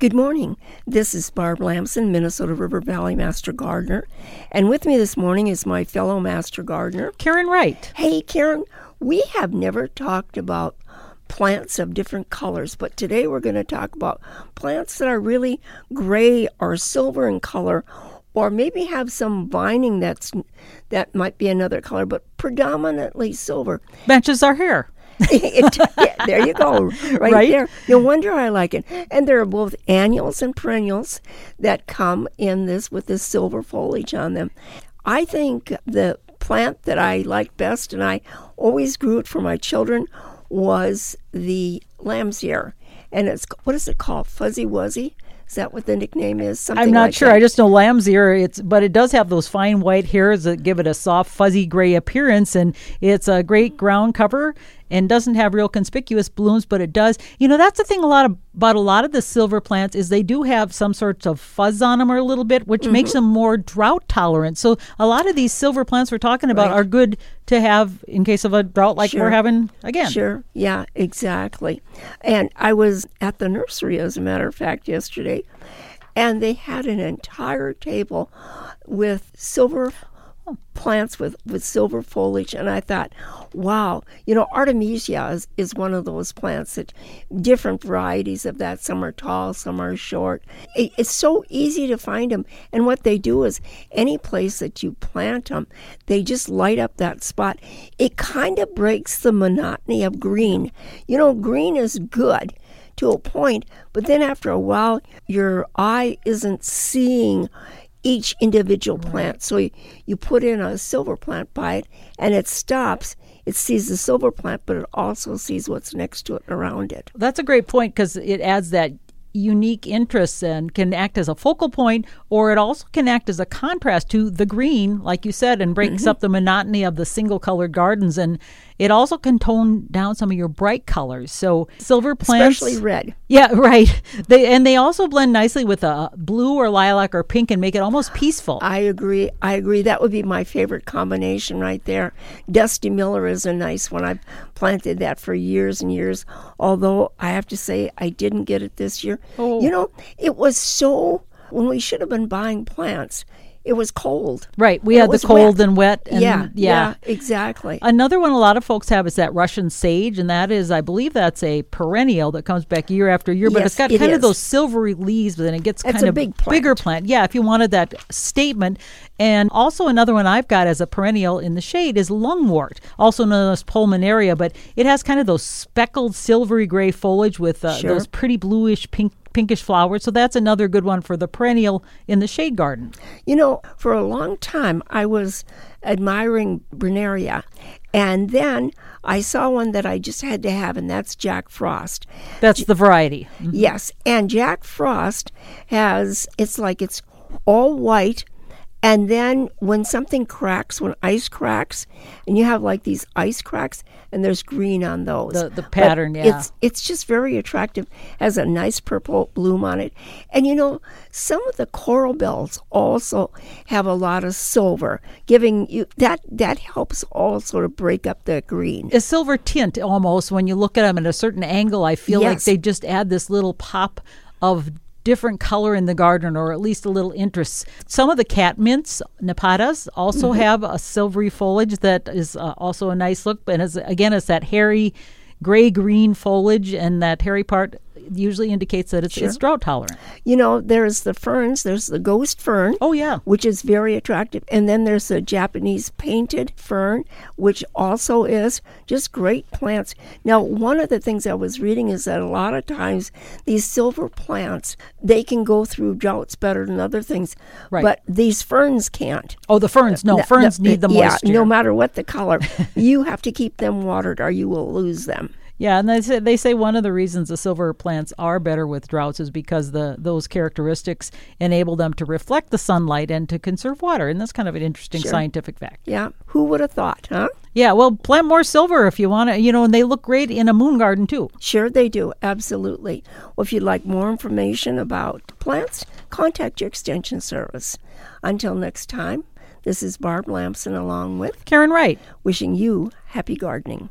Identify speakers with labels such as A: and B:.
A: Good morning. This is Barb Lamson, Minnesota River Valley Master Gardener. And with me this morning is my fellow Master Gardener,
B: Karen Wright.
A: Hey, Karen, we have never talked about plants of different colors, but today we're going to talk about plants that are really gray or silver in color or maybe have some vining that's that might be another color but predominantly silver.
B: Matches our hair.
A: It, yeah, there you go, right,
B: Right?
A: there. No wonder I like it. And there are both annuals and perennials that come in this with this silver foliage on them. I think the plant that I like best, and I always grew it for my children, was the lamb's ear. And it's what is it called? Fuzzy Wuzzy. Is that what the nickname is? Something
B: I'm not
A: like
B: sure.
A: that.
B: I just know lamb's ear. It's but it does have those fine white hairs that give it a soft, fuzzy gray appearance, and it's a great ground cover and doesn't have real conspicuous blooms, but it does. You know, that's the thing a lot of, about a lot of the silver plants is they do have some sorts of fuzz on them or a little bit, which
A: Mm-hmm.
B: makes them more drought tolerant. So a lot of these silver plants we're talking about
A: Right.
B: are good to have in case of a drought like
A: Sure.
B: we're having again.
A: Sure. Yeah, exactly. And I was at the nursery, as a matter of fact, yesterday, and they had an entire table with silver plants with, with silver foliage. And I thought, wow, you know, Artemisia is, is one of those plants that different varieties of that. Some are tall, some are short. It, it's so easy to find them. And what they do is any place that you plant them, they just light up that spot. It kind of breaks the monotony of green. You know, green is good to a point, but then after a while, your eye isn't seeing each individual plant. So you, you put in a silver plant by it, and it stops. It sees the silver plant, but it also sees what's next to it and around it.
B: That's a great point because it adds that unique interest and can act as a focal point, or it also can act as a contrast to the green, like you said, and breaks
A: Mm-hmm.
B: up the monotony of the single colored gardens. And it also can tone down some of your bright colors. So silver plants,
A: Especially red.
B: yeah, right. They and they also blend nicely with a blue or lilac or pink and make it almost peaceful.
A: I agree. I agree. That would be my favorite combination right there. Dusty Miller is a nice one. I've planted that for years and years. Although I have to say I didn't get it this year.
B: Oh.
A: You know, it was so when we should have been buying plants. It was cold.
B: right. We had the cold
A: wet.
B: and wet. And,
A: yeah,
B: yeah.
A: exactly.
B: Another one a lot of folks have is that Russian sage, and that is, I believe, that's a perennial that comes back year after year. But
A: Yes,
B: it's got
A: it
B: kind
A: is.
B: of those silvery leaves, but then it gets
A: It's
B: kind of
A: big plant.
B: bigger plant. Yeah, if you wanted that statement. And also another one I've got as a perennial in the shade is lungwort, also known as pulmonaria, but it has kind of those speckled silvery gray foliage with uh,
A: Sure.
B: those pretty bluish pink. Pinkish flowers, so that's another good one for the perennial in the shade garden.
A: You know, for a long time I was admiring Brunnera, and then I saw one that I just had to have, and that's Jack Frost.
B: That's the variety. Mm-hmm.
A: Yes, and Jack Frost has it's like it's all white and then when something cracks, when ice cracks, and you have like these ice cracks and there's green on those.
B: The- the
A: But
B: pattern, yeah.
A: It's it's just very attractive. Has a nice purple bloom on it. And you know, some of the coral bells also have a lot of silver, giving you that that helps also to break up the green.
B: a silver tint almost when you look at them at a certain angle. I feel like they just add this little pop of different color in the garden or at least a little interest. Some of the cat mints, nepetas, also
A: Mm-hmm.
B: have a silvery foliage that is uh, also a nice look. But as, again, it's that hairy gray green foliage, and that hairy part usually indicates that it's, it's drought tolerant.
A: You know, there's the ferns, there's the ghost fern.
B: Oh, yeah.
A: which is very attractive. And then there's the Japanese painted fern, which also is just great plants. Now, one of the things I was reading is that a lot of times these silver plants they can go through droughts better than other things,
B: Right.
A: but these ferns can't.
B: Oh, the ferns. No,
A: No,
B: ferns
A: no,
B: need the moisture.
A: yeah, no matter what the color, you have to keep them watered or you will lose them.
B: Yeah, and they say, they say one of the reasons the silver plants are better with droughts is because the those characteristics enable them to reflect the sunlight and to conserve water, and that's kind of an interesting
A: Sure.
B: scientific fact.
A: Yeah, who would have thought, huh?
B: Yeah, well, plant more silver if you want to, you know, and they look great in a moon garden too.
A: Sure, they do. Absolutely. Well, if you'd like more information about plants, contact your extension service. Until next time, this is Barb Lamson along with
B: Karen Wright.
A: wishing you happy gardening.